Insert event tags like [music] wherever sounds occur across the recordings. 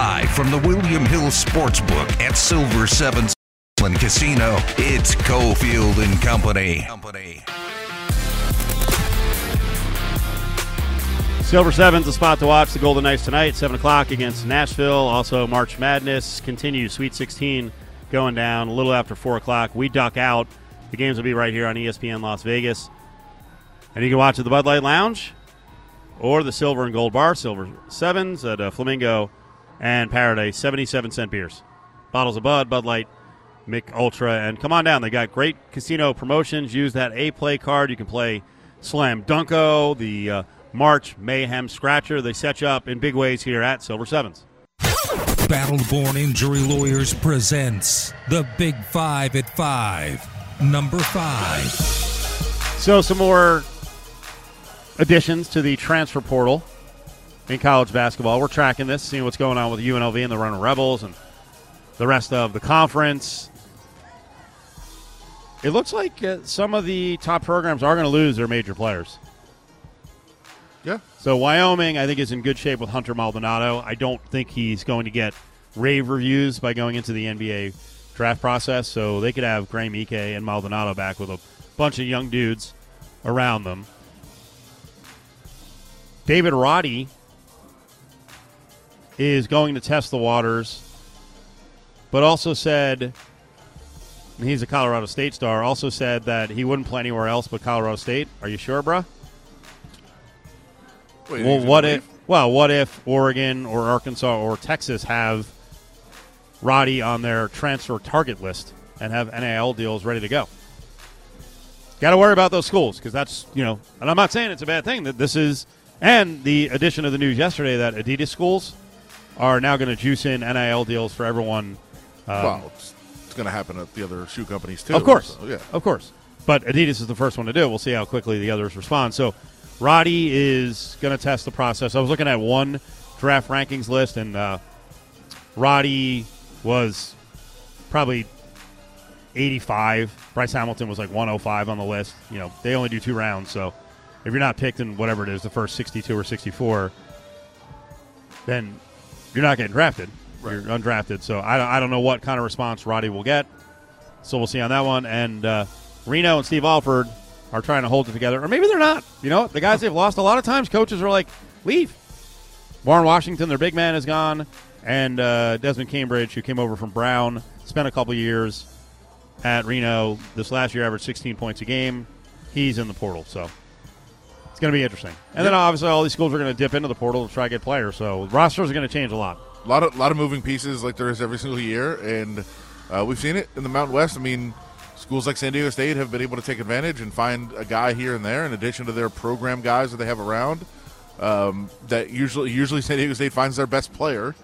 Live from the William Hill Sportsbook at Silver Seven Casino, it's Cofield and Company. Company. Silver Seven's a spot to watch the Golden Knights tonight, 7 o'clock against Nashville. Also, March Madness continues, Sweet 16 going down a little after 4 o'clock. We duck out. The games will be right here on ESPN Las Vegas. And you can watch at the Bud Light Lounge or the Silver and Gold Bar, Silver Sevens at uh, Flamingo and Paradise, 77 cent beers. Bottles of Bud, Bud Light, Mick Ultra, and come on down. They got great casino promotions. Use that A Play card. You can play Slam Dunko, the uh, March Mayhem Scratcher. They set you up in big ways here at Silver Sevens. Battleborn Injury Lawyers presents the Big Five at Five. Number five. So, some more additions to the transfer portal in college basketball. We're tracking this, seeing what's going on with UNLV and the Running Rebels and the rest of the conference. It looks like uh, some of the top programs are going to lose their major players. Yeah. So Wyoming, I think, is in good shape with Hunter Maldonado. I don't think he's going to get rave reviews by going into the NBA draft process. So they could have Graham Ike and Maldonado back with a bunch of young dudes around them. David Roddy is going to test the waters, but also said and he's a Colorado State star. Also said that he wouldn't play anywhere else but Colorado State. Are you sure, bruh? Wait, Well, what if? Well, what if Oregon or Arkansas or Texas have Roddy on their transfer target list and have NIL deals ready to go? Got to worry about those schools because that's you know, and I'm not saying it's a bad thing that this is, and the addition of the news yesterday that Adidas schools are now going to juice in NIL deals for everyone. Um, well, it's, it's going to happen at the other shoe companies too. of course, so, yeah. of course. But Adidas is the first one to do. it. We'll see how quickly the others respond. So, Roddy is going to test the process. I was looking at one draft rankings list, and uh, Roddy was probably 85. Bryce Hamilton was like 105 on the list. You know, they only do two rounds, so if you're not picked in whatever it is, the first 62 or 64, then you're not getting drafted. You're undrafted. So I don't, I don't know what kind of response Roddy will get. So we'll see on that one. And uh, Reno and Steve Alford are trying to hold it together, or maybe they're not. You know, the guys they've lost a lot of times. Coaches are like, leave. Warren Washington, their big man, is gone, and uh, Desmond Cambridge, who came over from Brown, spent a couple years at Reno. This last year, averaged 16 points a game. He's in the portal, so it's going to be interesting. And then obviously, all these schools are going to dip into the portal to try to get players. So rosters are going to change a lot. A lot of lot of moving pieces like there is every single year, and uh, we've seen it in the Mountain West. I mean, schools like San Diego State have been able to take advantage and find a guy here and there in addition to their program guys that they have around. Um, that usually usually San Diego State finds their best player,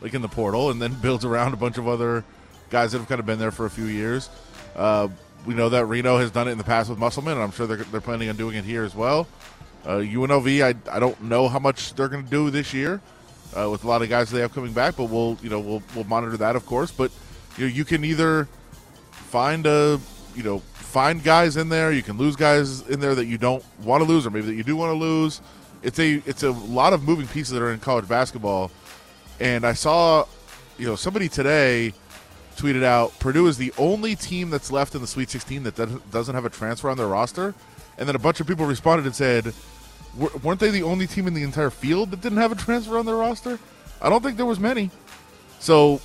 like in the portal, and then [laughs] builds around a bunch of other guys that have kind of been there for a few years. Uh, we know that Reno has done it in the past with Musselman, and I'm sure they're, they're planning on doing it here as well. Uh, UNLV, I, I don't know how much they're going to do this year uh, with a lot of guys they have coming back, but we'll you know we'll we'll monitor that of course. But you know you can either find a you know find guys in there, you can lose guys in there that you don't want to lose, or maybe that you do want to lose. It's a it's a lot of moving pieces that are in college basketball, and I saw you know somebody today tweeted out Purdue is the only team that's left in the Sweet 16 that doesn't- have a transfer on their roster, and then a bunch of people responded and said, "W- "Weren't they the only team in the entire field that didn't have a transfer on their roster?" I don't think there was many. So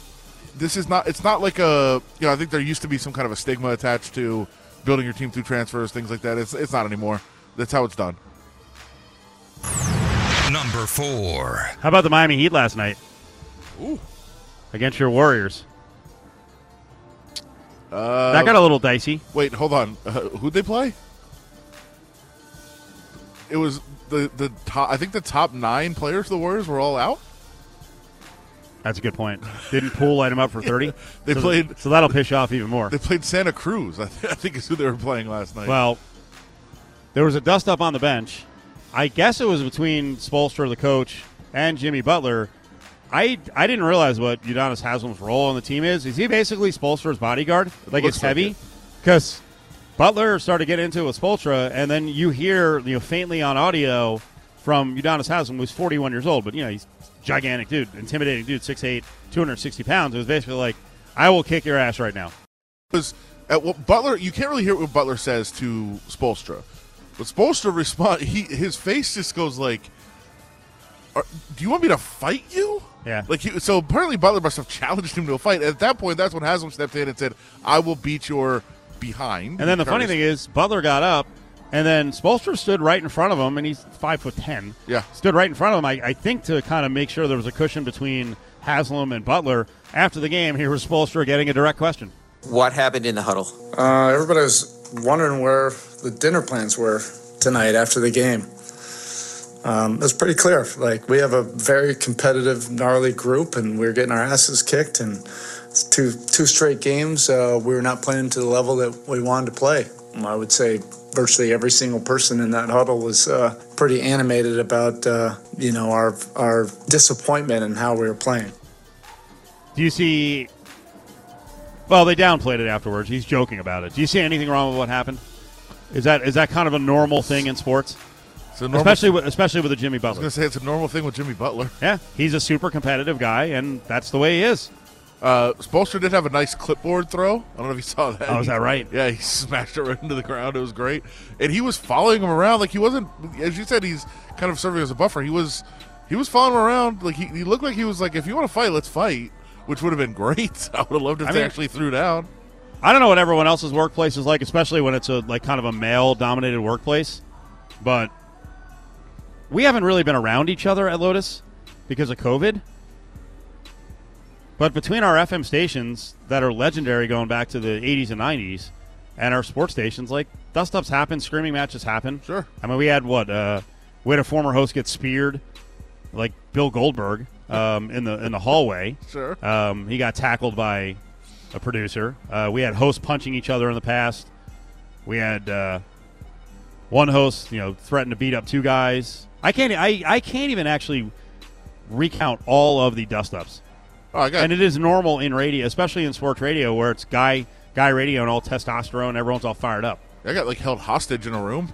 this is not it's not like a you know I think there used to be some kind of a stigma attached to building your team through transfers things like that. It's it's not anymore. That's how it's done. Number four. How about the Miami Heat last night? Ooh. Against your Warriors. Uh, that got a little dicey. Wait, hold on. Uh, who'd they play? It was the the top. I think the top nine players of the Warriors were all out. That's a good point. Didn't Poole light him up for [laughs] 30? They so, played- So that'll piss you off even more. They played Santa Cruz. I, th- I think is who they were playing last night. Well, there was a dust up on the bench. I guess it was between Spoelstra, the coach, and Jimmy Butler. I I didn't realize what Udonis Haslem's role on the team is. Is he basically Spoelstra's bodyguard? Like looks it's heavy? it. Because Butler started getting into it with Spoelstra, and then you hear you know faintly on audio from Udonis Haslem, who's 41 years old, but you know he's gigantic dude, intimidating dude, 6'8", 260 pounds. It was basically like, I will kick your ass right now. was at what Butler. You can't really hear what Butler says to Spoelstra, but Spoelstra respond. He his face just goes like, "Are- "Do you want me to fight you?" Yeah. Like he, so, apparently Butler must have [laughs] challenged him to a fight. At that point, that's when Haslem stepped in and said, "I will beat your behind." And then the funny thing is, Butler got up, and then Spoelstra stood right in front of him, and he's five foot ten. Yeah. stood right in front of him. I, I think to kind of make sure there was a cushion between Haslem and Butler. After the game, here was Spoelstra getting a direct question. What happened in the huddle? Uh, everybody was wondering where the dinner plans were tonight after the game. Um, it was pretty clear. Like we have a very competitive, gnarly group, and we are getting our asses kicked. And it's two two straight games, uh, we were not playing to the level that we wanted to play. I would say virtually every single person in that huddle was uh, pretty animated about uh, you know our our disappointment and how we were playing. Do you see? Well, they downplayed it afterwards. He's joking about it. Do you see anything wrong with what happened? Is that is that kind of a normal thing in sports, normal, especially with, especially with a Jimmy Butler. I was going to say it's a normal thing with Jimmy Butler. Yeah, he's a super competitive guy, and that's the way he is. Uh, Spoelstra did have a nice clipboard throw. I don't know if you saw that. Oh, is that right? Yeah, he [laughs] smashed it right into the ground. It was great, and he was following him around like he wasn't. As you said, he's kind of serving as a buffer. He was, he was following him around like he, he looked like he was like, if you want to fight, let's fight, which would have been [laughs] great. I would have loved if I they mean- actually threw down. I don't know what everyone else's workplace is like, especially when it's a like kind of a male dominated workplace. But we haven't really been around each other at Lotus because of COVID. But between our FM stations that are legendary going back to the 80s and 90s and our sports stations, like dust ups happen, screaming matches happen. Sure. I mean, we had what? Uh, we had a former host get speared, like Bill Goldberg, um, in the in the hallway. Sure. Um, he got tackled by a producer. Uh, we had hosts punching each other in the past. We had uh, one host, you know, threatened to beat up two guys. I can't. I, I can't even actually recount all of the dust ups. Oh, I got And it is normal in radio, especially in sports radio, where it's guy guy radio and all testosterone. Everyone's all fired up. I got like held hostage in a room.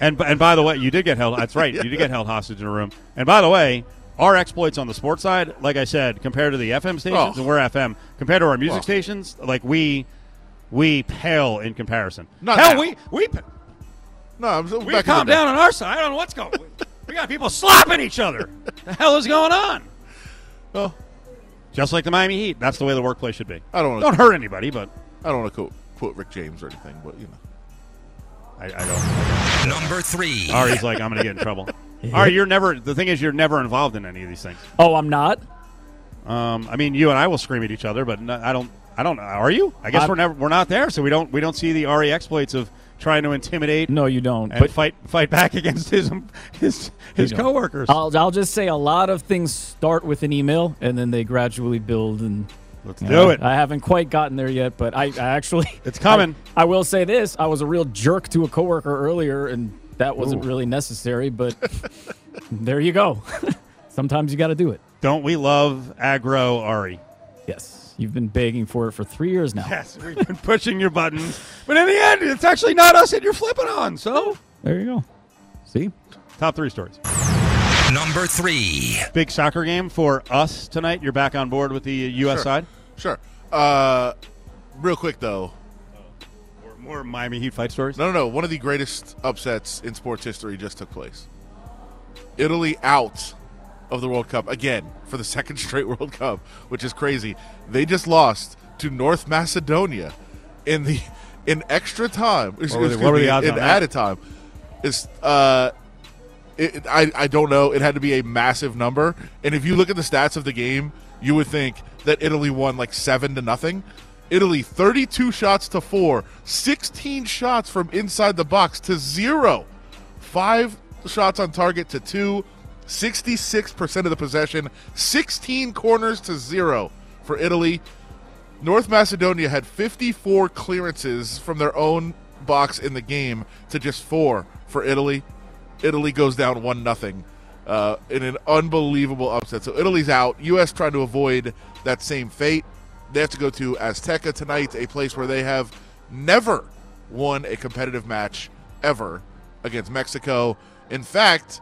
And and by the way, you did get held. That's right. [laughs] You did get held hostage in a room. And by the way, our exploits on the sports side, like I said, compared to the FM stations, Oh. and we're FM, compared to our music Well. stations, like we we pale in comparison. Not Hell, now. we we No, I'm so we calm down on our side. I don't know what's going. we got people slapping each other. the hell is going on? Oh, Just like the Miami Heat. That's the way the workplace should be. I don't wanna- don't hurt anybody, but I don't want to quote, quote Rick James or anything, but you know. I, I don't. Number three. Ari's like, I'm going to get in trouble. [laughs] Ari, you're never. The thing is, you're never involved in any of these things. Oh, I'm not. Um, I mean, you and I will scream at each other, but no, I don't. I don't. Are you? I guess I'm- we're never. We're not there, so we don't. We don't see the Ari exploits of trying to intimidate No, you don't. and But fight fight back [laughs] against his his his coworkers. I'll, I'll just say a lot of things start with an email and then they gradually build. And Let's do know, it. I haven't quite gotten there yet, but I, I actually [laughs] It's coming. I, I will say this: I was a real jerk to a coworker earlier, and that wasn't Ooh. really necessary. But [laughs] there you go. Sometimes you got to do it. Don't we love aggro Ari? Yes, you've been begging for it for three years now. Yes, we've been [laughs] pushing your buttons, but in the end, it's actually not us that you're flipping on. So, There you go. See, top three stories. Number three. Big soccer game for us tonight. You're back on board with the U.S. Sure. side. Sure. Uh, real quick though, More, more Miami Heat fight stories. No, no, no. One of the greatest upsets in sports history just took place. Italy out of the World Cup again for the second [laughs] straight World Cup, which is crazy. They just lost to North Macedonia in the in extra time. were what were me, the odds in added time? Is uh, it, I I don't know. It had to be a massive number. And if you look at the stats of the game, you would think that Italy won like seven to nothing. Italy 32 shots to four, 16 shots from inside the box to zero, five shots on target to two, 66% of the possession, 16 corners to zero for Italy. North Macedonia had 54 clearances from their own box in the game to just four for Italy. Italy goes down one nothing uh, in an unbelievable upset. So Italy's out. U.S. trying to avoid that same fate. They have to go to Azteca tonight, a place where they have never won a competitive match ever against Mexico. In fact,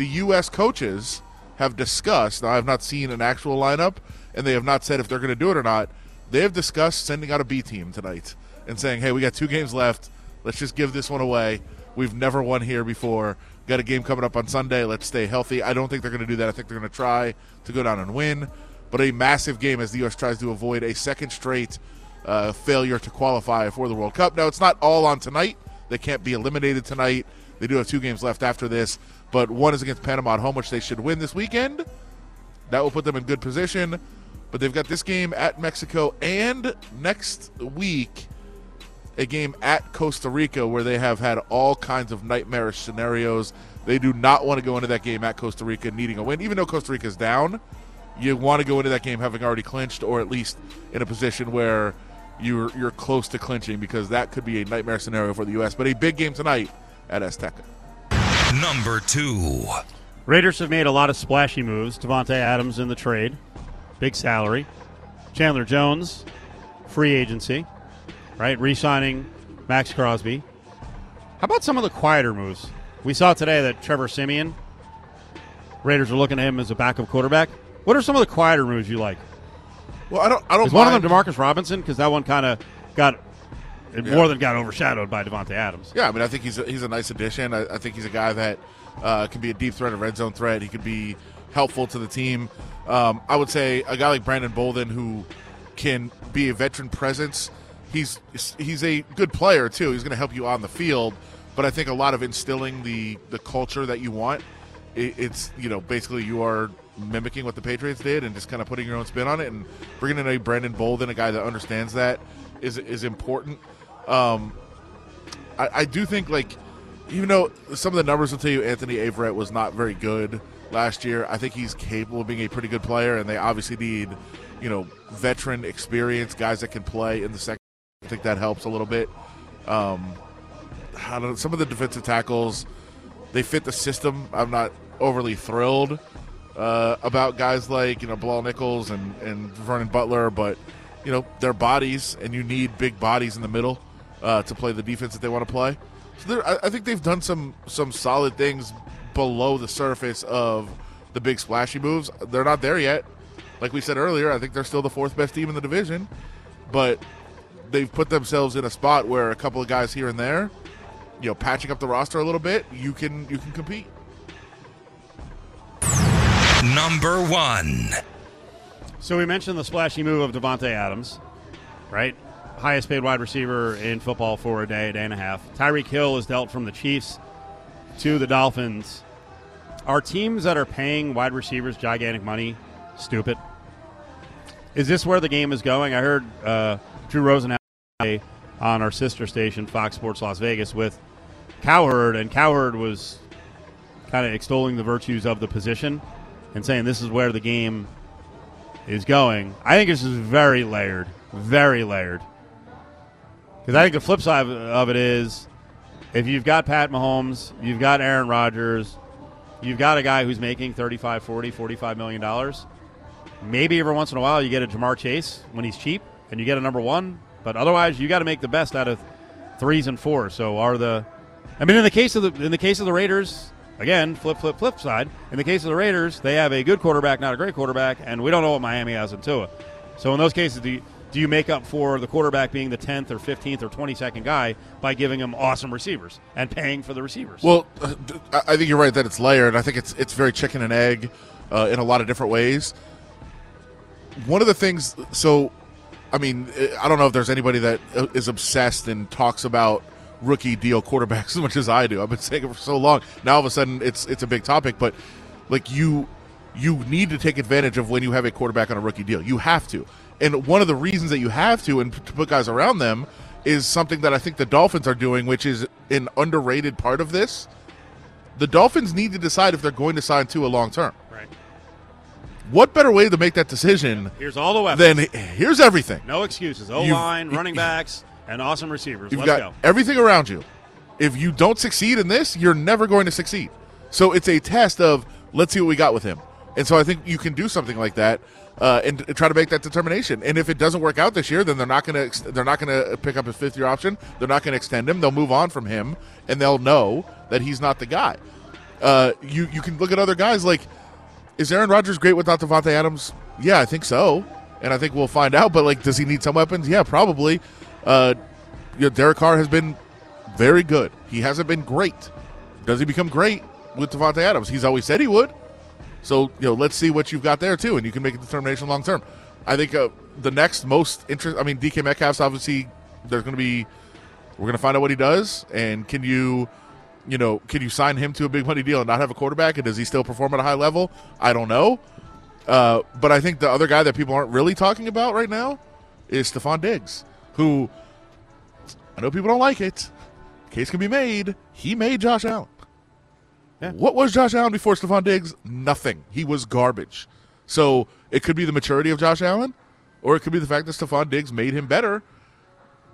the U.S. coaches have discussed. Now, I have not seen an actual lineup, and they have not said if they're going to do it or not. They have discussed sending out a B team tonight and saying, "Hey, we got two games left. Let's just give this one away. We've never won here before. Got a game coming up on Sunday. Let's stay healthy." I don't think they're going to do that. I think they're going to try to go down and win, but a massive game as the U.S. tries to avoid a second straight uh, failure to qualify for the World Cup. Now, it's not all on tonight. They can't be eliminated tonight. They do have two games left after this, but one is against Panama at home, which they should win this weekend. That will put them in good position. But they've got this game at Mexico and next week a game at Costa Rica where they have had all kinds of nightmarish scenarios. They do not want to go into that game at Costa Rica needing a win, even though Costa Rica is down. You want to go into that game having already clinched, or at least in a position where you're you're close to clinching, because that could be a nightmare scenario for the U.S. But a big game tonight at Azteca. Number two. Raiders have made a lot of splashy moves. Davante Adams in the trade, big salary. Chandler Jones, free agency, right? Re-signing Maxx Crosby. How about some of the quieter moves? We saw today that Trevor Siemian, Raiders are looking at him as a backup quarterback. What are some of the quieter moves you like? Well, I don't. I don't. Is one of mind- them Demarcus Robinson? Because that one kind of got it Yeah. more than got overshadowed by Davante Adams. Yeah, I mean, I think he's a, he's a nice addition. I, I think he's a guy that uh, can be a deep threat, a red zone threat. He could be helpful to the team. Um, I would say a guy like Brandon Bolden who can be a veteran presence. He's he's a good player too. He's going to help you on the field, but I think a lot of instilling the the culture that you want. It, it's you know basically you are mimicking what the Patriots did and just kind of putting your own spin on it and bringing in a Brandon Bolden, a guy that understands that, is is important. Um, I, I do think like even though some of the numbers will tell you Anthony Averett was not very good last year, I think he's capable of being a pretty good player, and they obviously need you know veteran experience guys that can play in the second. I think that helps a little bit. Um, I don't some of the defensive tackles they fit the system. I'm not overly thrilled uh, about guys like you know Bilal Nichols and and Vernon Butler, but you know their bodies, and you need big bodies in the middle uh, to play the defense that they want to play. So I, I think they've done some some solid things below the surface of the big splashy moves. They're not there yet. Like we said earlier, I think they're still the fourth best team in the division, but they've put themselves in a spot where a couple of guys here and there, you know, patching up the roster a little bit, you can you can compete. Number one. So we mentioned the splashy move of Davante Adams, right? Highest paid wide receiver in football for a day, day and a half. Tyreek Hill is dealt from the Chiefs to the Dolphins. Are teams that are paying wide receivers gigantic money stupid? Is this where the game is going? I heard uh, Drew Rosenhaus on our sister station, Fox Sports Las Vegas, with Cowherd, and Cowherd was kind of extolling the virtues of the position and saying this is where the game is going. I think this is very layered, very layered. Because I think the flip side of it is if you've got Pat Mahomes, you've got Aaron Rodgers, you've got a guy who's making 35, 40, 45 million dollars. Maybe every once in a while you get a Ja'Marr Chase when he's cheap and you get a number one, but otherwise you got to make the best out of threes and fours. So are the I mean in the case of the in the case of the Raiders, again, flip flip flip side. In the case of the Raiders, they have a good quarterback, not a great quarterback, and we don't know what Miami has in Tua. So in those cases, you, do you make up for the quarterback being the 10th or 15th or 22nd guy by giving him awesome receivers and paying for the receivers? Well, uh, I think you're right that it's layered. I think it's it's very chicken and egg uh, in a lot of different ways. One of the things, so I mean, I don't know if there's anybody that uh, obsessed and talks about rookie deal quarterbacks [laughs] as much as I do. I've been saying it for so long. Now all of a sudden it's it's a big topic, but like you you need to take advantage of when you have a quarterback on a rookie deal. You have to. And one of the reasons that you have to and to put guys around them is something that I think the Dolphins are doing, which is an underrated part of this. The Dolphins need to decide if they're going to sign Tua long term. right. What better way to make that decision Here's all the weapons. Then here's everything. no excuses. O line, running backs, and awesome receivers. You've Let's got go. everything around you. If you don't succeed in this, you're never going to succeed. So it's a test of let's see what we got with him. And so I think you can do something like that uh, and, try to make that determination. And if it doesn't work out this year, then they're not going to ex- they're not going to pick up his fifth year option. They're not going to extend him. They'll move on from him, and they'll know that he's not the guy. Uh, you you can look at other guys like is Aaron Rodgers great without Davante Adams? Yeah, I think so, and I think we'll find out. But like, does he need some weapons? Yeah, probably. Uh, you know, Derek Carr has been very good. He hasn't been great. Does he become great with Davante Adams? He's always said he would. So you know, let's see what you've got there too, and you can make a determination long term. I think uh, the next most interest. I mean, DK Metcalf's obviously there's going to be. We're going to find out what he does, and can you, you know, can you sign him to a big money deal and not have a quarterback? And does he still perform at a high level? I don't know. Uh, but I think the other guy that people aren't really talking about right now is Stefon Diggs, who I know people don't like it. Case can be made. He made Josh Allen. Yeah. What was Josh Allen before Stefon Diggs? Nothing. He was garbage. So it could be the maturity of Josh Allen, or it could be the fact that Stefon Diggs made him better.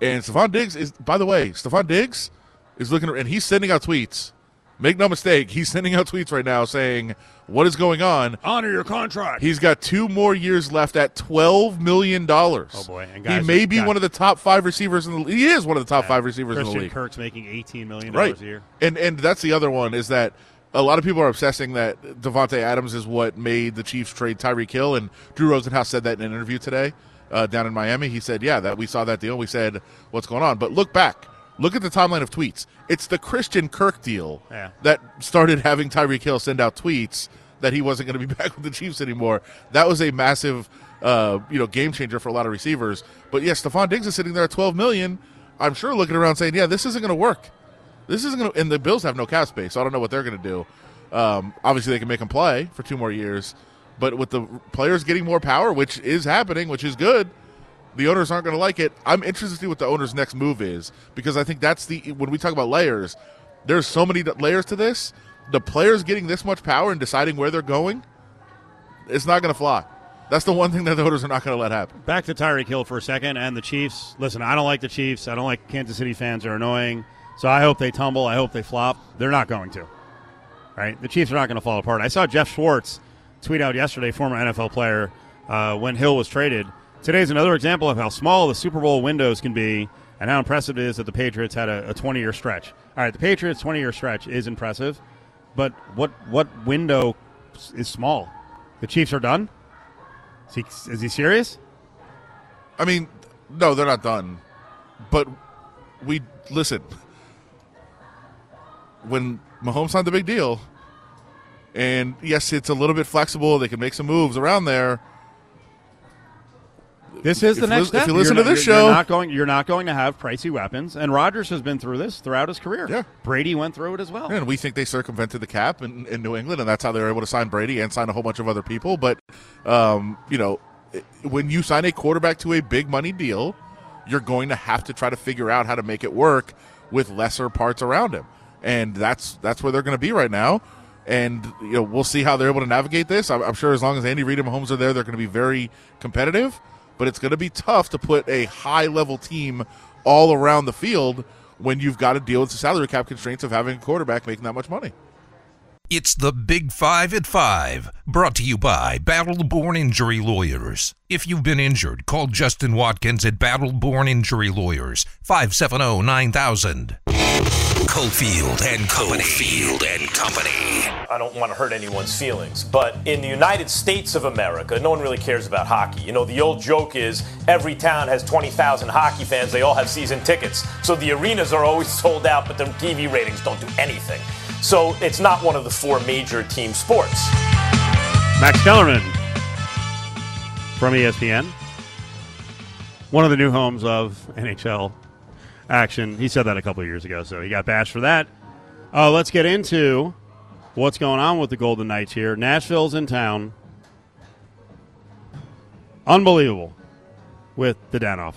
And Stefon Diggs is, by the way, Stefon Diggs is looking, and he's sending out tweets. Make no mistake, he's sending out tweets right now saying, What is going on? Honor your contract. He's got two more years left at $12 million. Oh, boy. And he may be guys- one of the top five receivers in the league. He is one of the top five receivers in the league. Kirk's making eighteen million right. a year. And and that's the other one is that a lot of people are obsessing that Davante Adams is what made the Chiefs trade Tyreek Hill, and Drew Rosenhaus said that in an interview today uh, down in Miami. He said, "Yeah, that we saw that deal. We said, what's going on?" But look back, look at the timeline of tweets. It's the Christian Kirk deal Yeah. that started having Tyreek Hill send out tweets that he wasn't going to be [laughs] back with the Chiefs anymore. That was a massive, uh, you know, game changer for a lot of receivers. But yes, Stefon Diggs is sitting there at twelve million. I'm sure looking around saying, "Yeah, this isn't going to work." This isn't going to, and the Bills have no cap space, so I don't know what they're going to do. Um, obviously, they can make him play for two more years, but with the players getting more power, which is happening, which is good, the owners aren't going to like it. I'm interested to see what the owner's next move is because I think that's the when we talk about layers, there's so many layers to this. The players getting this much power and deciding where they're going, it's not going to fly. That's the one thing that the owners are not going to let happen. Back to Tyreek Hill for a second and the Chiefs. Listen, I don't like the Chiefs. I don't like Kansas City fans. They're annoying. So I hope they tumble. I hope they flop. They're not going to. Right? The Chiefs are not going to fall apart. I saw Geoff Schwartz tweet out yesterday, former NFL player, uh, when Hill was traded. Today's another example of how small the Super Bowl windows can be and how impressive it is that the Patriots had a 20 year stretch. All right, the Patriots' 20 year stretch is impressive, but what, what window is small? The Chiefs are done? Is he, is he serious? I mean, no, they're not done. But we listen. When Mahomes signed the big deal, and yes, it's a little bit flexible. They can make some moves around there. This is If the next lis- if you listen You're to not- this you're- show- you're not going. You're not going to have pricey weapons, and Rodgers has been through this throughout his career. Yeah. Brady went through it as well. And we think they circumvented the cap in, in New England, and that's how they were able to sign Brady and sign a whole bunch of other people. But, um, you know, when you sign a quarterback to a big money deal, you're going to have to try to figure out how to make it work with lesser parts around him, and that's that's where they're going to be right now. And you know, we'll see how they're able to navigate this. I'm, I'm sure as long as Andy Reid and Mahomes are there, they're going to be very competitive. But it's going to be tough to put a high level team all around the field when you've got to deal with the salary cap constraints of having a quarterback making that much money. It's the Big Five at Five, brought to you by Battle Born Injury Lawyers. If you've been injured, call Justin Watkins at Battle Born Injury Lawyers, oh, 570 9000. Cofield and Company. Cofield and Company. I don't want to hurt anyone's feelings, but in the United States of America, no one really cares about hockey. You know, the old joke is every town has 20,000 hockey fans, they all have season tickets. So the arenas are always [laughs] sold out, but the TV ratings don't do anything. So it's not one of the four major team sports. Max Kellerman from ESPN, one of the new homes of NHL action. He said that a couple of years ago, so he got bashed for that. Uh, let's get into what's going on with the Golden Knights here. Nashville's in town. Unbelievable with the Danoff.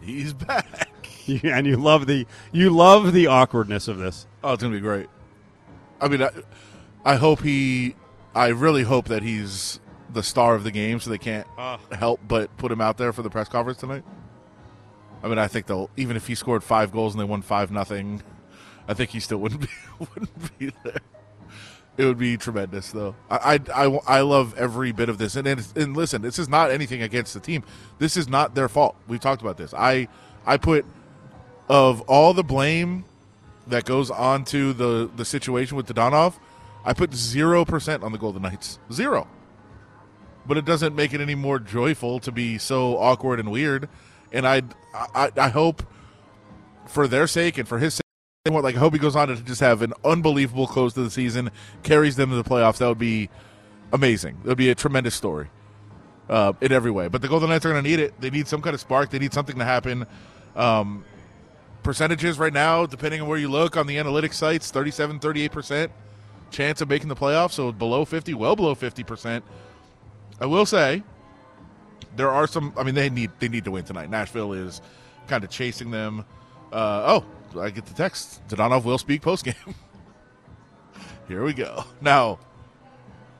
He's back. [laughs] and you love the you love the awkwardness of this. Oh, it's gonna be great. I mean, I, I hope he. I really hope that he's the star of the game, so they can't help but put him out there for the press conference tonight. I mean, I think they'll even if he scored five goals and they won five nothing, I think he still wouldn't [laughs] be wouldn't be there. It would be tremendous, though. I, I, I, love every bit of this. And, and and listen, this is not anything against the team. This is not their fault. We've talked about this. I I put of all the blame that goes on to the the situation with Dadonov, I put zero percent on the Golden Knights. Zero. But it doesn't make it any more joyful to be so awkward and weird. And I, I, I hope, for their sake and for his sake, like I hope he goes on to just have an unbelievable close to the season, carries them to the playoffs. That would be amazing. It would be a tremendous story uh, in every way. But the Golden Knights are going to need it. They need some kind of spark. They need something to happen. Um, percentages right now, depending on where you look on the analytics sites, 37, 38% chance of making the playoffs. So below 50, well below 50%. I will say there are some. I mean, they need they need to win tonight. Nashville is kind of chasing them. Uh, oh, I get the text. Dadonov will speak post game. [laughs] Here we go. Now,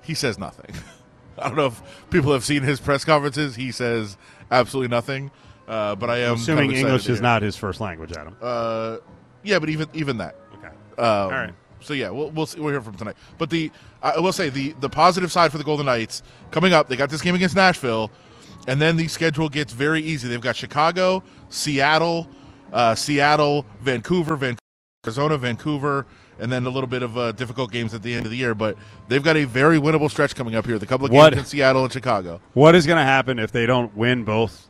he says nothing. [laughs] I don't know if people have seen his press conferences. He says absolutely nothing. Uh, but I am assuming kind of English is not his first language, Adam. Uh, yeah, but even even that. Okay. Um, All right. So yeah, we'll we'll, see, we'll hear from tonight. But the I will say the the positive side for the Golden Knights coming up. They got this game against Nashville, and then the schedule gets very easy. They've got Chicago, Seattle, uh, Seattle, Vancouver, Vancouver, Arizona, Vancouver, and then a little bit of uh, difficult games at the end of the year. But they've got a very winnable stretch coming up here. The couple of games What- in Seattle and Chicago. What is going to happen if they don't win both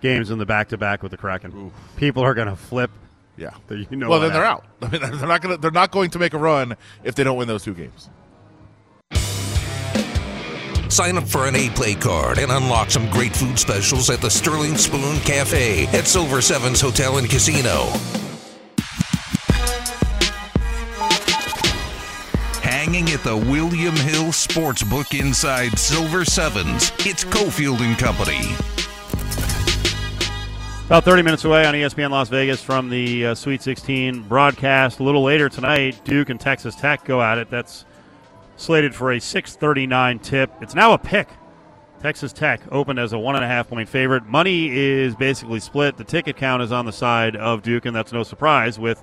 games in the back to back with the Kraken? People are going to flip. Yeah. You know well, then they're out. [laughs] I mean, they're not going to they're not going to make a run if they don't win those two games. Sign up for an A Play card and unlock some great food specials at the Sterling Spoon Cafe at Silver Sevens Hotel and Casino. Hanging at the William Hill Sportsbook inside Silver Sevens, it's Cofield and Company. About 30 minutes away on ESPN Las Vegas from the uh, Sweet 16 broadcast. A little later tonight, Duke and Texas Tech go at it. That's slated for a 6:39 tip. It's now a pick. Texas Tech opened as a one and a half point favorite. Money is basically split. The ticket count is on the side of Duke, and that's no surprise with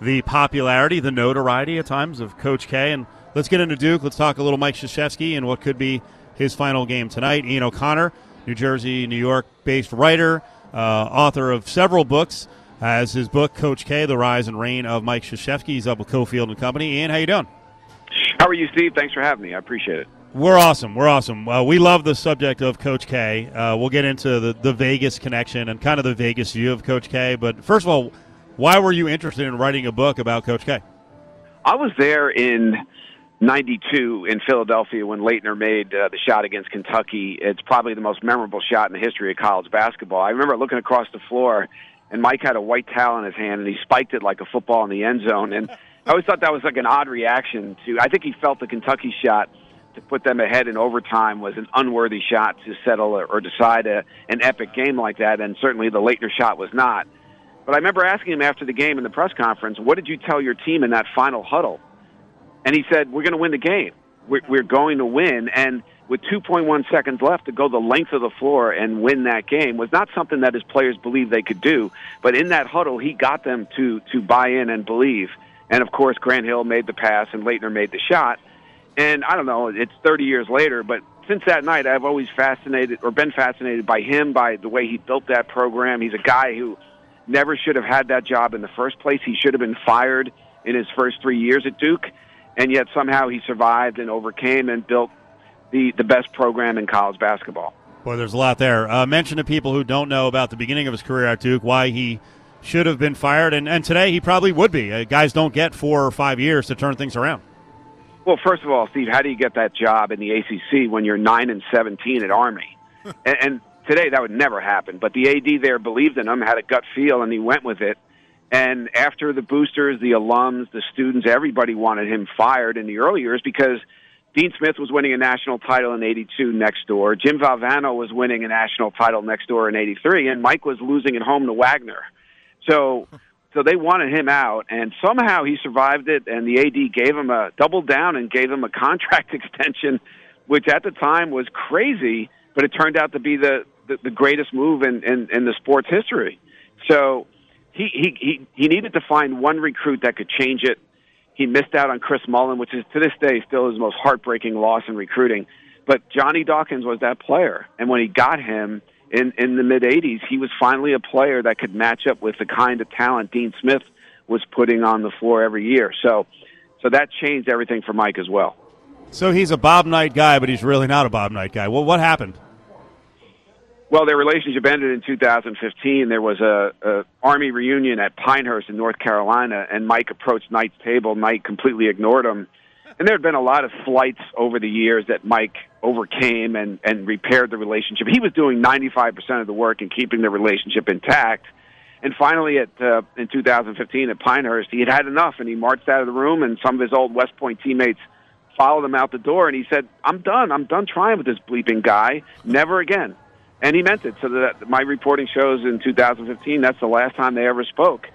the popularity, the notoriety at times of Coach K. And let's get into Duke. Let's talk a little Mike Krzyzewski and what could be his final game tonight. Ian O'Connor, New Jersey, New York based writer, uh, author of several books, has his book Coach K: The Rise and Reign of Mike Krzyzewski. He's up with Cofield and Company. Ian, how you doing? How are you, Steve? Thanks for having me. I appreciate it. We're awesome. We're awesome. Uh, we love the subject of Coach K. Uh, we'll get into the, the Vegas connection and kind of the Vegas view of Coach K. But first of all, why were you interested in writing a book about Coach K? I was there in '92 in Philadelphia when Laettner made uh, the shot against Kentucky. It's probably the most memorable shot in the history of college basketball. I remember looking across the floor, and Mike had a white towel in his hand, and he spiked it like a football in the end zone. And I always thought that was like an odd reaction to. I think he felt the Kentucky shot to put them ahead in overtime was an unworthy shot to settle or, decide a, an epic game like that, and certainly the Laettner shot was not. But I remember asking him after the game in the press conference, "What did you tell your team in that final huddle?" And he said, "We're going to win the game. We're, we're going to win." And with 2.1 seconds left to go the length of the floor and win that game was not something that his players believed they could do. But in that huddle, he got them to to buy in and believe. And of course, Grant Hill made the pass and Laettner made the shot. And I don't know, it's 30 years later, but since that night, I've always fascinated or been fascinated by him, by the way he built that program. He's a guy who never should have had that job in the first place. He should have been fired in his first three years at Duke, and yet somehow he survived and overcame and built the, the best program in college basketball. Boy, there's a lot there. Uh, mention to people who don't know about the beginning of his career at Duke why he should have been fired, and, and today he probably would be. Uh, guys don't get four or five years to turn things around. Well, first of all, Steve, how do you get that job in the ACC when you're nine and seventeen at Army? [laughs] and, and today that would never happen. But the AD there believed in him, had a gut feel, and he went with it. And after the boosters, the alums, the students, everybody wanted him fired in the early years because Dean Smith was winning a national title in '82 next door. Jim Valvano was winning a national title next door in '83, and Mike was losing at home to Wagner. So so they wanted him out, and somehow he survived it. And the AD gave him a double down and gave him a [laughs] contract extension, which at the time was crazy, but it turned out to be the the, the greatest move in, in in the sports history. So he he he he needed to find one recruit that could change it. He missed out on Chris Mullin, which is to this day still his most heartbreaking loss in recruiting. But Johnny Dawkins was that player, and when he got him in in the mid '80s, he was finally a player that could match up with the kind of talent Dean Smith was putting on the floor every year. So So that changed everything for Mike as well. So he's a Bob Knight guy, but he's really not a Bob Knight guy. Well, what happened? Well, their relationship ended in 2015. There was a, a Army reunion at Pinehurst in North Carolina, and Mike approached Knight's table. Knight completely ignored him. And there had been a lot of slights over the years that Mike overcame and, and repaired the relationship. He was doing 95% of the work and keeping the relationship intact. And finally, at uh, in 2015 at Pinehurst, he had had enough, and he marched out of the room. And some of his old West Point teammates followed him out the door, and he said, "I'm done. I'm done trying with this bleeping guy. Never again." And he meant it. So that my reporting shows in 2015 that's the last time they ever spoke.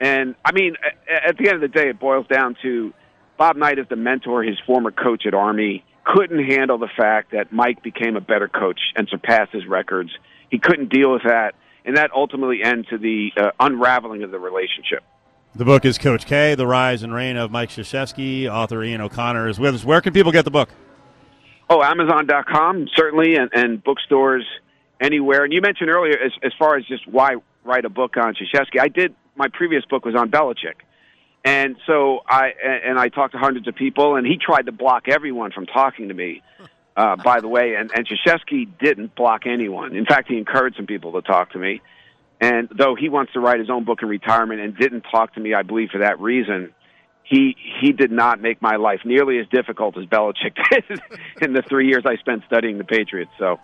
And I mean, at the end of the day, it boils down to Bob Knight is the mentor, his former coach at Army, couldn't handle the fact that Mike became a better coach and surpassed his records. He couldn't deal with that, and that ultimately ended to the uh, unraveling of the relationship. The book is Coach K, The Rise and Reign of Mike Krzyzewski. Author Ian O'Connor is with us. Where can people get the book? Oh, Amazon.com, certainly, and, and bookstores anywhere. And you mentioned earlier, as, as far as just why write a book on Krzyzewski, I did, my previous book was on Belichick. And so I and I talked to hundreds of people, and he tried to block everyone from talking to me. [laughs] Uh, by the way, and and Krzyzewski didn't block anyone. In fact, he encouraged some people to talk to me. And though he wants to write his own book in retirement and didn't talk to me, I believe for that reason, he he did not make my life nearly as difficult as Belichick [laughs] did in the three years I spent studying the Patriots. So,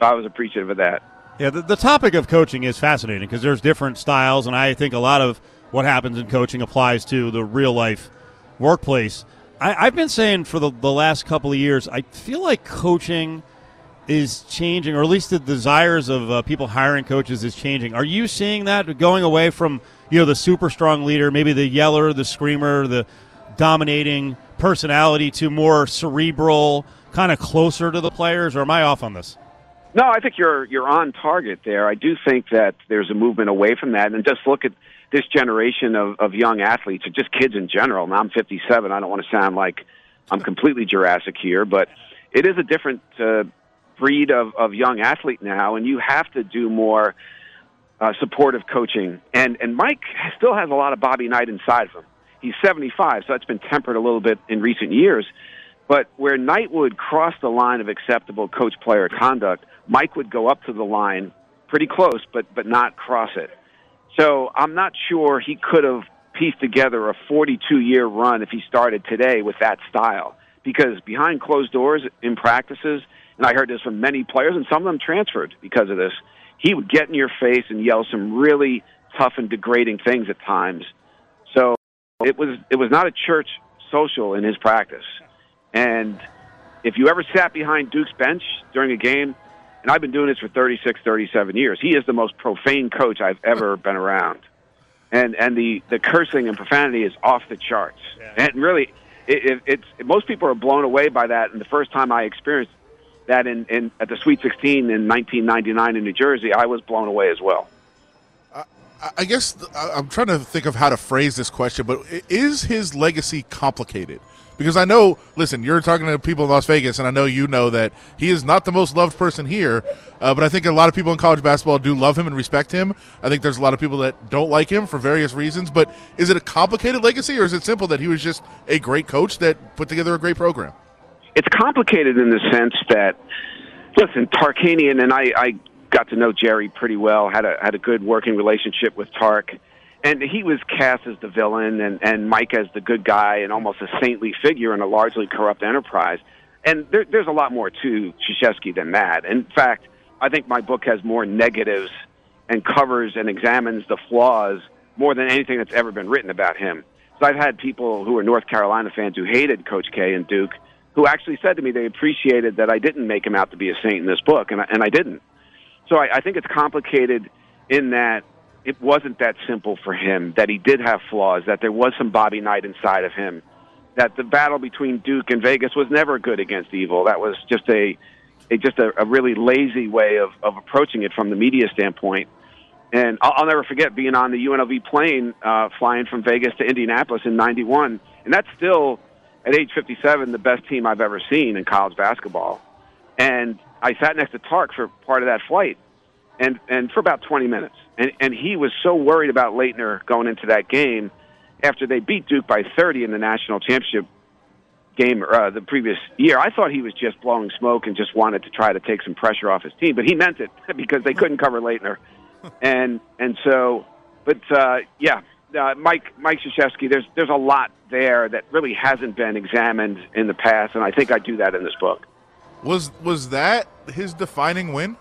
so I was appreciative of that. Yeah, the, the topic of coaching is fascinating because there's different styles, and I think a lot of what happens in coaching applies to the real life workplace. I, have been saying for the, the last couple of years, I feel like coaching is changing, or at least the desires of uh, people hiring coaches is changing. Are you seeing that going away from you know the super strong leader, maybe the yeller, the screamer, the dominating personality, to more cerebral, kind of closer to the players? Or am I off on this? No, I think you're you're on target there. I do think that there's a movement away from that, and just look at this generation of, of young athletes, or just kids in general. Now I'm 57. I don't want to sound like I'm completely Jurassic here, but it is a different uh, breed of, of young athlete now, and you have to do more uh, supportive coaching. And and Mike still has a lot of Bobby Knight inside of him. He's 75, so that's been tempered a little bit in recent years. But where Knight would cross the line of acceptable coach player conduct, Mike would go up to the line pretty close, but but not cross it. So I'm not sure he could have pieced together a 42 year run if he started today with that style. Because behind closed doors in practices, and I heard this from many players, and some of them transferred because of this, he would get in your face and yell some really tough and degrading things at times. So it was it was not a church social in his practice. And if you ever sat behind Duke's bench during a game, and I've been doing this for 36, 37 years. He is the most profane coach I've ever [laughs] been around. And and the, the cursing and profanity is off the charts. Yeah. And really, it, it, it's most people are blown away by that. And the first time I experienced that in, in at the Sweet 16 in 1999 in New Jersey, I was blown away as well. I guess I'm trying to think of how to phrase this question, but is his legacy complicated? Because I know, listen, you're talking to people in Las Vegas, and I know you know that he is not the most loved person here. Uh, but I think a lot of people in college basketball do love him and respect him. I think there's a lot of people that don't like him for various reasons. But is it a complicated legacy, or is it simple that he was just a great coach that put together a great program? It's complicated in the sense that, listen, Tarkanian and I, I got to know Jerry pretty well. had a had a good working relationship with Tark and he was cast as the villain and, and Mike as the good guy and almost a saintly figure in a largely corrupt enterprise. And there, there's a lot more to Krzyzewski than that. In fact, I think my book has more negatives and covers and examines the flaws more than anything that's ever been written about him. So I've had people who are North Carolina fans who hated Coach K and Duke who actually said to me they appreciated that I didn't make him out to be a saint in this book, and I, and I didn't. So I, I think it's complicated in that it wasn't that simple for him, that he did have flaws, that there was some Bobby Knight inside of him, that the battle between Duke and Vegas was never good against evil. That was just a, a just a, a really lazy way of, of approaching it from the media standpoint. And I'll, I'll never forget being on the UNLV plane uh, flying from Vegas to Indianapolis in 91. And that's still, at age 57, the best team I've ever seen in college basketball. And I sat next to Tark for part of that flight and, and for about 20 minutes and and he was so worried about Laettner going into that game, after they beat Duke by 30 in the national championship game uh, the previous year. I thought he was just blowing smoke and just wanted to try to take some pressure off his team, but he meant it [laughs] because they couldn't cover Laettner, [laughs] and and so, but uh, yeah, uh, Mike Mike Krzyzewski, there's there's a lot there that really hasn't been examined in the past, and I think I do that in this book. Was was that his defining win?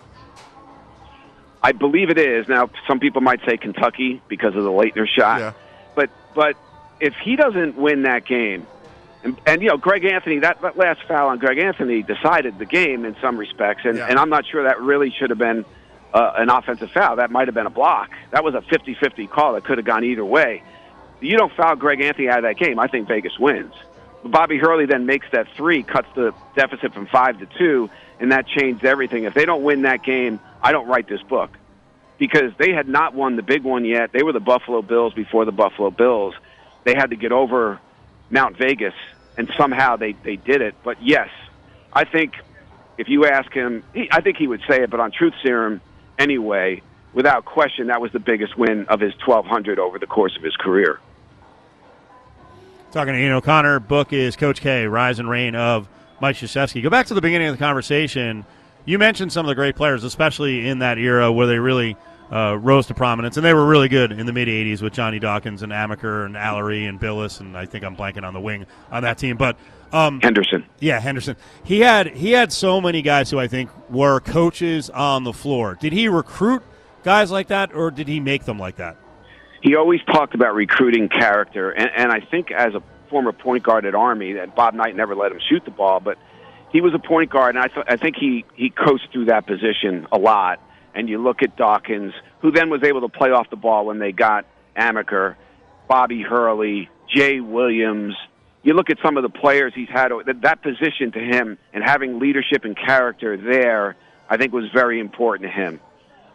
I believe it is. Now, some people might say Kentucky because of the Laettner shot, Yeah. but but if he doesn't win that game, and, and you know Greg Anthony, that, that last foul on Greg Anthony decided the game in some respects, and, Yeah. and I'm not sure that really should have been uh, an offensive foul. That might have been a block. That was a 50-50 call that could have gone either way. You don't foul Greg Anthony out of that game. I think Vegas wins. Bobby Hurley then makes that three, cuts the deficit from five to two, and that changed everything. If they don't win that game, I don't write this book because they had not won the big one yet. They were the Buffalo Bills before the Buffalo Bills. They had to get over Mount Vegas, and somehow they, they did it. But yes, I think if you ask him, he, I think he would say it, but on Truth Serum anyway, without question, that was the biggest win of his 1,200 over the course of his career. Talking to Ian O'Connor, book is Coach K, Rise and Reign of Mike Krzyzewski. Go back to the beginning of the conversation. You mentioned some of the great players, especially in that era where they really uh, rose to prominence, and they were really good in the mid '80s with Johnny Dawkins and Amaker and Alarie and Bilas, and I think I'm blanking on the wing on that team. But um, Henderson. yeah, Henderson. He had he had so many guys who I think were coaches on the floor. Did he recruit guys like that, or did he make them like that? he always talked about recruiting character, and, and I think as a former point guard at Army, that Bob Knight never let him shoot the ball, but he was a point guard, and I, th- I think he he coached through that position a lot. And you look at Dawkins, who then was able to play off the ball when they got Amaker, Bobby Hurley, Jay Williams. You look at some of the players he's had that, that position to him, and having leadership and character there, I think was very important to him.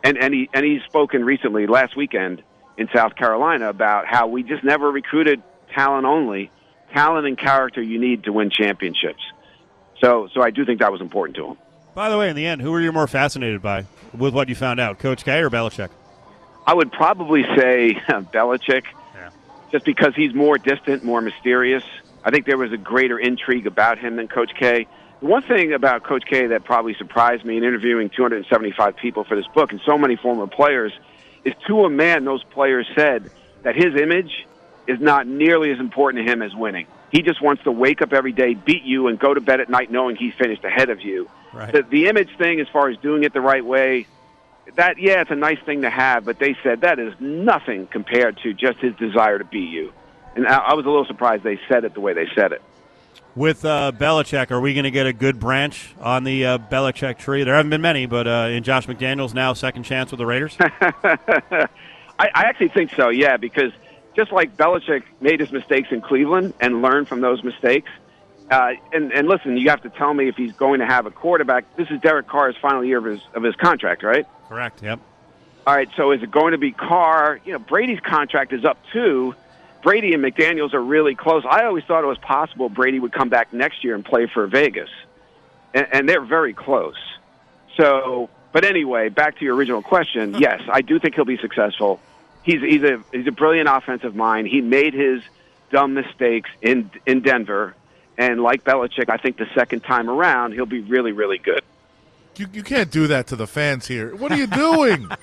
And and he and he's spoken recently last weekend in South Carolina about how we just never recruited talent only. Talent and character you need to win championships. So, so I do think that was important to him. By the way, in the end, who were you more fascinated by with what you found out, Coach K or Belichick? I would probably say [laughs] Belichick, Yeah. just because he's more distant, more mysterious. I think there was a greater intrigue about him than Coach K. The one thing about Coach K that probably surprised me in interviewing 275 people for this book and so many former players is to a man, those players said that his image is not nearly as important to him as winning. He just wants to wake up every day, beat you, and go to bed at night knowing he's finished ahead of you. Right. The, the image thing, as far as doing it the right way, that yeah, it's a nice thing to have, but they said that is nothing compared to just his desire to beat you. And I, I was a little surprised they said it the way they said it. With uh, Belichick, are we going to get a good branch on the uh, Belichick tree? There haven't been many, but uh, in Josh McDaniels now second chance with the Raiders. [laughs] I, I actually think so, yeah, because just like Belichick made his mistakes in Cleveland and learned from those mistakes. Uh, and, and listen, you have to tell me if he's going to have a quarterback. This is Derek Carr's final year of his of his contract, right? Correct. Yep. All right, so is it going to be Carr? You know, Brady's contract is up too. Brady and McDaniels are really close. I always thought it was possible Brady would come back next year and play for Vegas, and, and they're very close. So, but anyway, back to your original question. Yes, I do think he'll be successful. He's he's a he's a brilliant offensive mind. He made his dumb mistakes in in Denver, and like Belichick, I think the second time around he'll be really really good. You, you can't do that to the fans here. What are you doing? [laughs]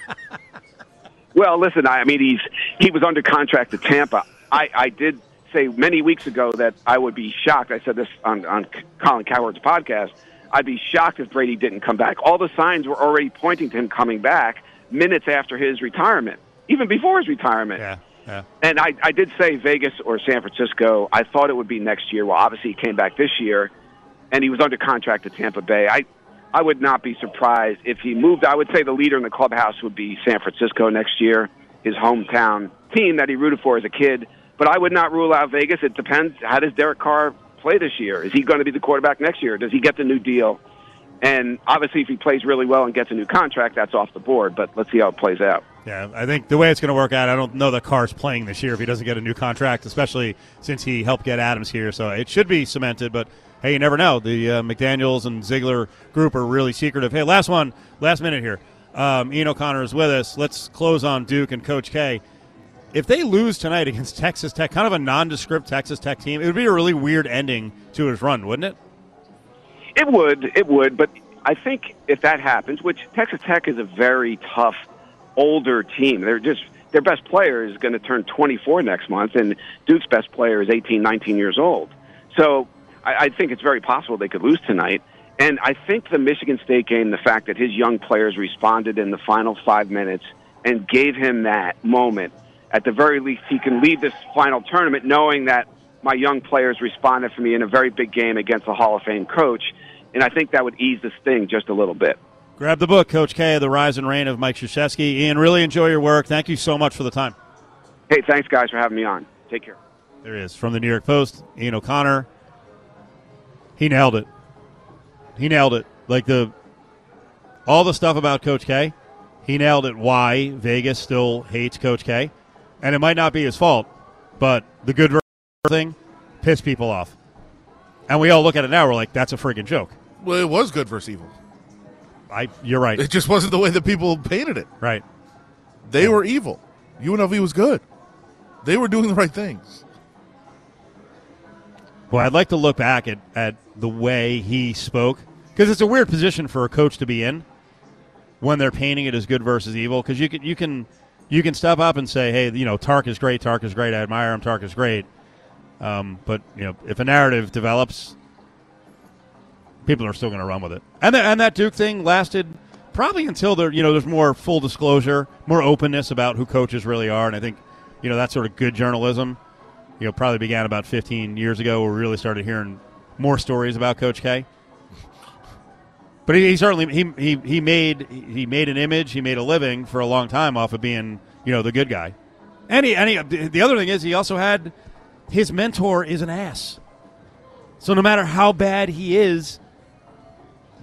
Well, listen, I, I mean, he's he was under contract to Tampa. I, I did say many weeks ago that I would be shocked. I said this on, on Colin Cowherd's podcast. I'd be shocked if Brady didn't come back. All the signs were already pointing to him coming back minutes after his retirement, even before his retirement. Yeah. Yeah. And I, I did say Vegas or San Francisco. I thought it would be next year. Well, obviously he came back this year, and he was under contract to Tampa Bay. I, I would not be surprised if he moved. I would say the leader in the clubhouse would be San Francisco next year, his hometown team that he rooted for as a kid. But I would not rule out Vegas. It depends. How does Derek Carr play this year? Is he going to be the quarterback next year? Does he get the new deal? And obviously, if he plays really well and gets a new contract, that's off the board. But let's see how it plays out. Yeah, I think the way it's going to work out, I don't know that Carr's playing this year if he doesn't get a new contract, especially since he helped get Adams here. So it should be cemented, but hey, you never know. The uh, McDaniels and Ziegler group are really secretive. Hey, last one, last minute here. Um, Ian O'Connor is with us. Let's close on Duke and Coach K. if they lose tonight [laughs] against Texas Tech, kind of a nondescript Texas Tech team, it would be a really weird ending to his run, wouldn't it? It would, it would, but I think if that happens, which Texas Tech is a very tough, older team. They're just their best player is going to turn 24 next month, and Duke's best player is 18, 19 years old. So I, I think it's very possible they could lose tonight. And I think the Michigan State game, the fact that his young players responded in the final five minutes and gave him that moment, at the very least, he can leave this final tournament knowing that my young players responded for me in a very big game against a Hall of Fame coach. And I think that would ease the sting just a little bit. Grab the book, Coach K, The Rise and Reign of Mike Krzyzewski. Ian, really enjoy your work. Thank you so much for the time. Hey, thanks, guys, for having me on. Take care. There he is from the New York Post, Ian O'Connor. He nailed it. He nailed it. Like the all the stuff about Coach K, he nailed it. Why Vegas still hates Coach K, and it might not be his fault, but the good thing pissed people off, and we all look at it now. We're like, that's a friggin' joke. Well, it was good versus evil. I, you're right. It just wasn't the way that people painted it. Right. They yeah. were evil. UNLV was good. They were doing the right things. Well, I'd like to look back at, at the way he spoke because it's a weird position for a coach to be in when they're painting it as good versus evil. Because you can you can you can step up and say, hey, you know, Tark is great, Tark is great, I admire him, Tark is great. Um, but you know, if a narrative develops, people are still going to run with it. And and that Duke thing lasted probably until there you know there's more full disclosure, more openness about who coaches really are, and I think you know that sort of good journalism you know, probably began about 15 years ago where we really started hearing more stories about Coach K. But he, he, certainly he, he he made he made an image, he made a living for a long time off of being you know the good guy. And he, and he, the other thing is he also had his mentor is an ass. So no matter how bad he is,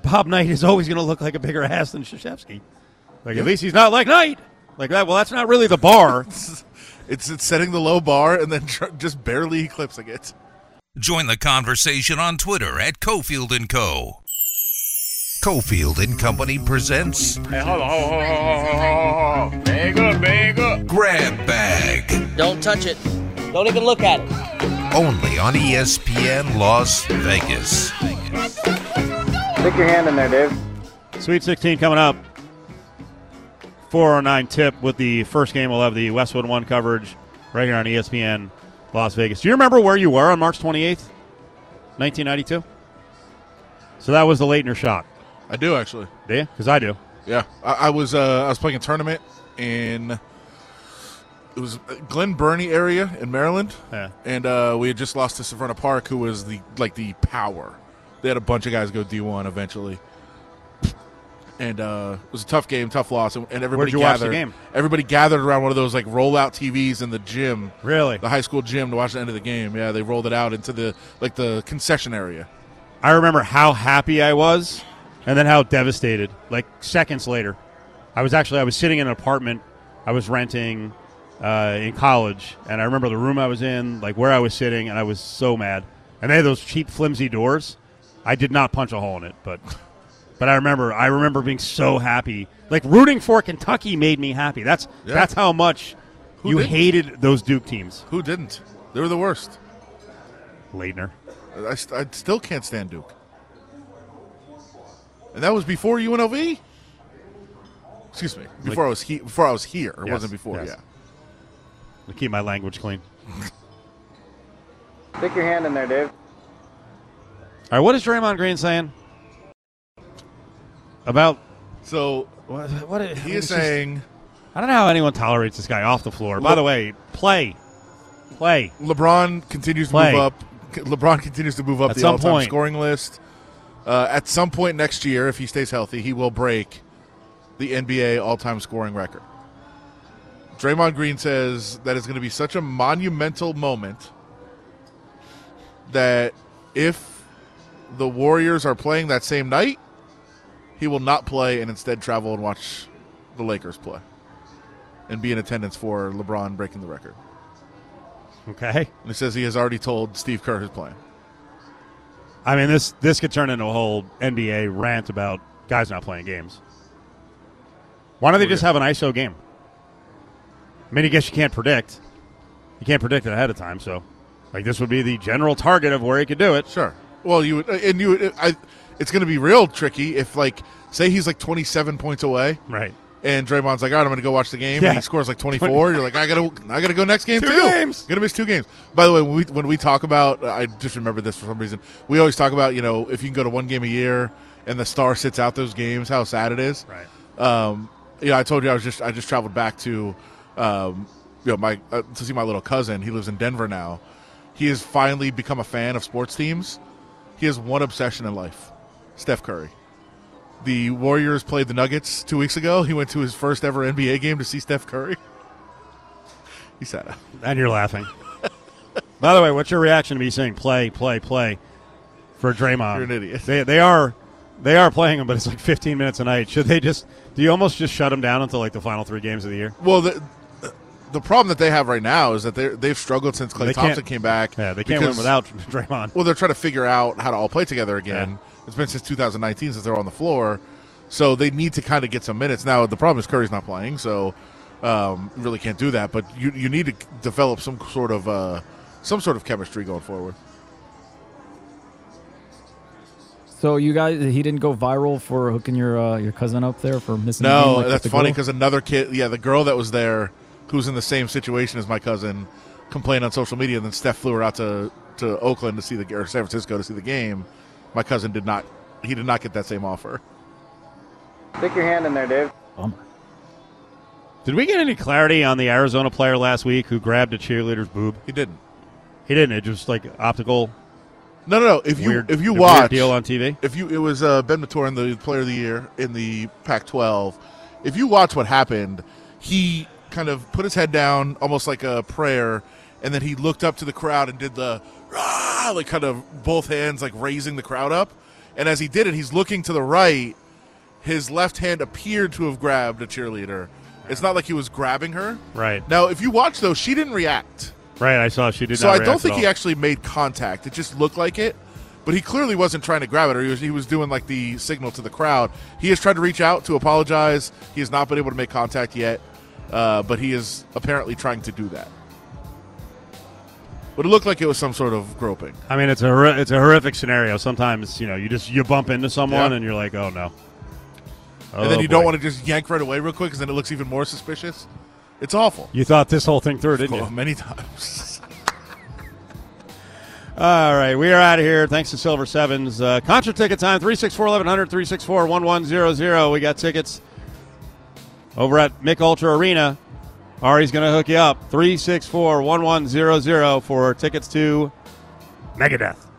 Bob Knight is always going to look like a bigger ass than Krzyzewski. Like at least he's not like Knight. Like that. Well, that's not really the bar. [laughs] It's, it's setting the low bar and then tr- just barely eclipsing it. Join the conversation on Twitter at Cofield and Co. Cofield and Company presents. Hey, hold on, hold on, hold on, hold on. Bag up, bag up. Grab bag. Don't touch it. Don't even look at it. Only on ESPN Las Vegas. Stick your hand in there, Dave. Sweet 16 coming up. 409 tip with the first game. We'll have the Westwood One coverage right here on ESPN Las Vegas. Do you remember where you were on March 28th, 1992? So that was the Laettner shot. I do actually. Do you? Because I do. Yeah, I, I was uh, I was playing a tournament in it was Glen Burnie area in Maryland, yeah. and uh, we had just lost to Severna Park, who was the like the power. They had a bunch of guys go D one eventually, and uh, it was a tough game, tough loss, and, and everybody gathered. Everybody gathered around one of those like rollout TVs in the gym. Really, the high school gym to watch the end of the game. Yeah, they rolled it out into the like the concession area. I remember how happy I was, and then how devastated. Like seconds later, I was actually I was sitting in an apartment I was renting uh, in college, and I remember the room I was in, like where I was sitting, and I was so mad. And they had those cheap, flimsy doors. I did not punch a hole in it, but but I remember, I remember being so happy. Like rooting for Kentucky made me happy. That's yeah. that's how much Who you didn't? hated those Duke teams. Who didn't? They were the worst. Laettner. I, I still can't stand Duke. And that was before UNLV. Excuse me. Before like, I was he, before I was here. It yes, wasn't before. Yes. Yeah. To keep my language clean. Stick your hand in there, Dave. All right. What is Draymond Green saying? About so what? what he I mean, is saying. Just, I don't know how anyone tolerates this guy off the floor. Le- By the way, play, play. LeBron continues to move up. LeBron continues to move up at the all-time point. scoring list. Uh, at some point next year, if he stays healthy, he will break the NBA all-time scoring record. Draymond Green says that it's going to be such a monumental moment that if the Warriors are playing that same night, he will not play and instead travel and watch the Lakers play and be in attendance for LeBron breaking the record. Okay. And he says he has already told Steve Kerr his plan. I mean, this this could turn into a whole NBA rant about guys not playing games. Why don't they oh, just have an ISO game? I mean, I guess you can't predict. You can't predict it ahead of time. So, like, this would be the general target of where he could do it. Sure. Well, you would, and you, would, I, it's going to be real tricky if, like, say he's like 27 points away, Right. and Draymond's like, all right, I'm going to go watch the game, Yeah. and he scores like 24. You're like, I got to, I got to go next game Two too. games. Gonna miss two games. By the way, when we when we talk about, I just remember this for some reason. We always talk about, you know, if you can go to one game a year and the star sits out those games, how sad it is. Right. Um, yeah, I told you I was just I just traveled back to, um, you know, my uh, to see my little cousin. He lives in Denver now. He has finally become a fan of sports teams. He has one obsession in life: Steph Curry. The Warriors played the Nuggets two weeks ago. He went to his first ever NBA game to see Steph Curry. [laughs] He sat out. And you're laughing. By the way, what's your reaction to me saying play, play, play for Draymond? You're an idiot. They, they are they are playing him, but it's like 15 minutes a night. Should they just? Do you almost just shut him down until like the final three games of the year? Well, the the problem that they have right now is that they they've struggled since Clay They Thompson came back. Yeah, they can't win without [laughs] Draymond. Well, they're trying to figure out how to all play together again. It's been since 2019 since they're on the floor, so they need to kind of get some minutes. Now, the problem is Curry's not playing, so um, really can't do that. But you you need to develop some sort of uh, some sort of chemistry going forward. So you guys, he didn't go viral for hooking your uh, your cousin up there for missing. the game, No, like that's funny because another kid, yeah, the girl that was there, who's in the same situation as my cousin, complained on social media, and then Steph flew her out to, to Oakland to see the or San Francisco to see the game. My cousin did not. He did not get that same offer. Stick your hand in there, Dave. Bummer. Did we get any clarity on the Arizona player last week who grabbed a cheerleader's boob? He didn't. He didn't. It just like optical. No, no, no. If you Weird- if you watch deal on TV. if you it was uh, Ben Mathurin, the Player of the Year in the Pac-12. If you watch what happened, he kind of put his head down, almost like a prayer, and then he looked up to the crowd and did the "Rah!" like kind of both hands like raising the crowd up. And as he did it, he's looking to the right. His left hand appeared to have grabbed a cheerleader. It's not like he was grabbing her. Right. Now, if you watch though, she didn't react. Right. I saw she did. Not. So I don't think he actually made contact. It just looked like it. But he clearly wasn't trying to grab it, or he was, he was doing like the signal to the crowd. He has tried to reach out to apologize. He has not been able to make contact yet, uh, but he is apparently trying to do that. But it looked like it was some sort of groping. I mean, it's a it's a horrific scenario. Sometimes you know you just you bump into someone Yeah. and you're like, oh no. and then Oh, you don't want to just yank right away real quick because then it looks even more suspicious. It's awful. You thought this whole thing through, didn't Oh, you? many times. [laughs] All right, we are out of here. Thanks to Silver Sevens. Uh, concert ticket time 364 1100, 364 1100. We got tickets over at Mich Ultra Arena. Ari's going to hook you up. 364 1100 for tickets to Megadeth.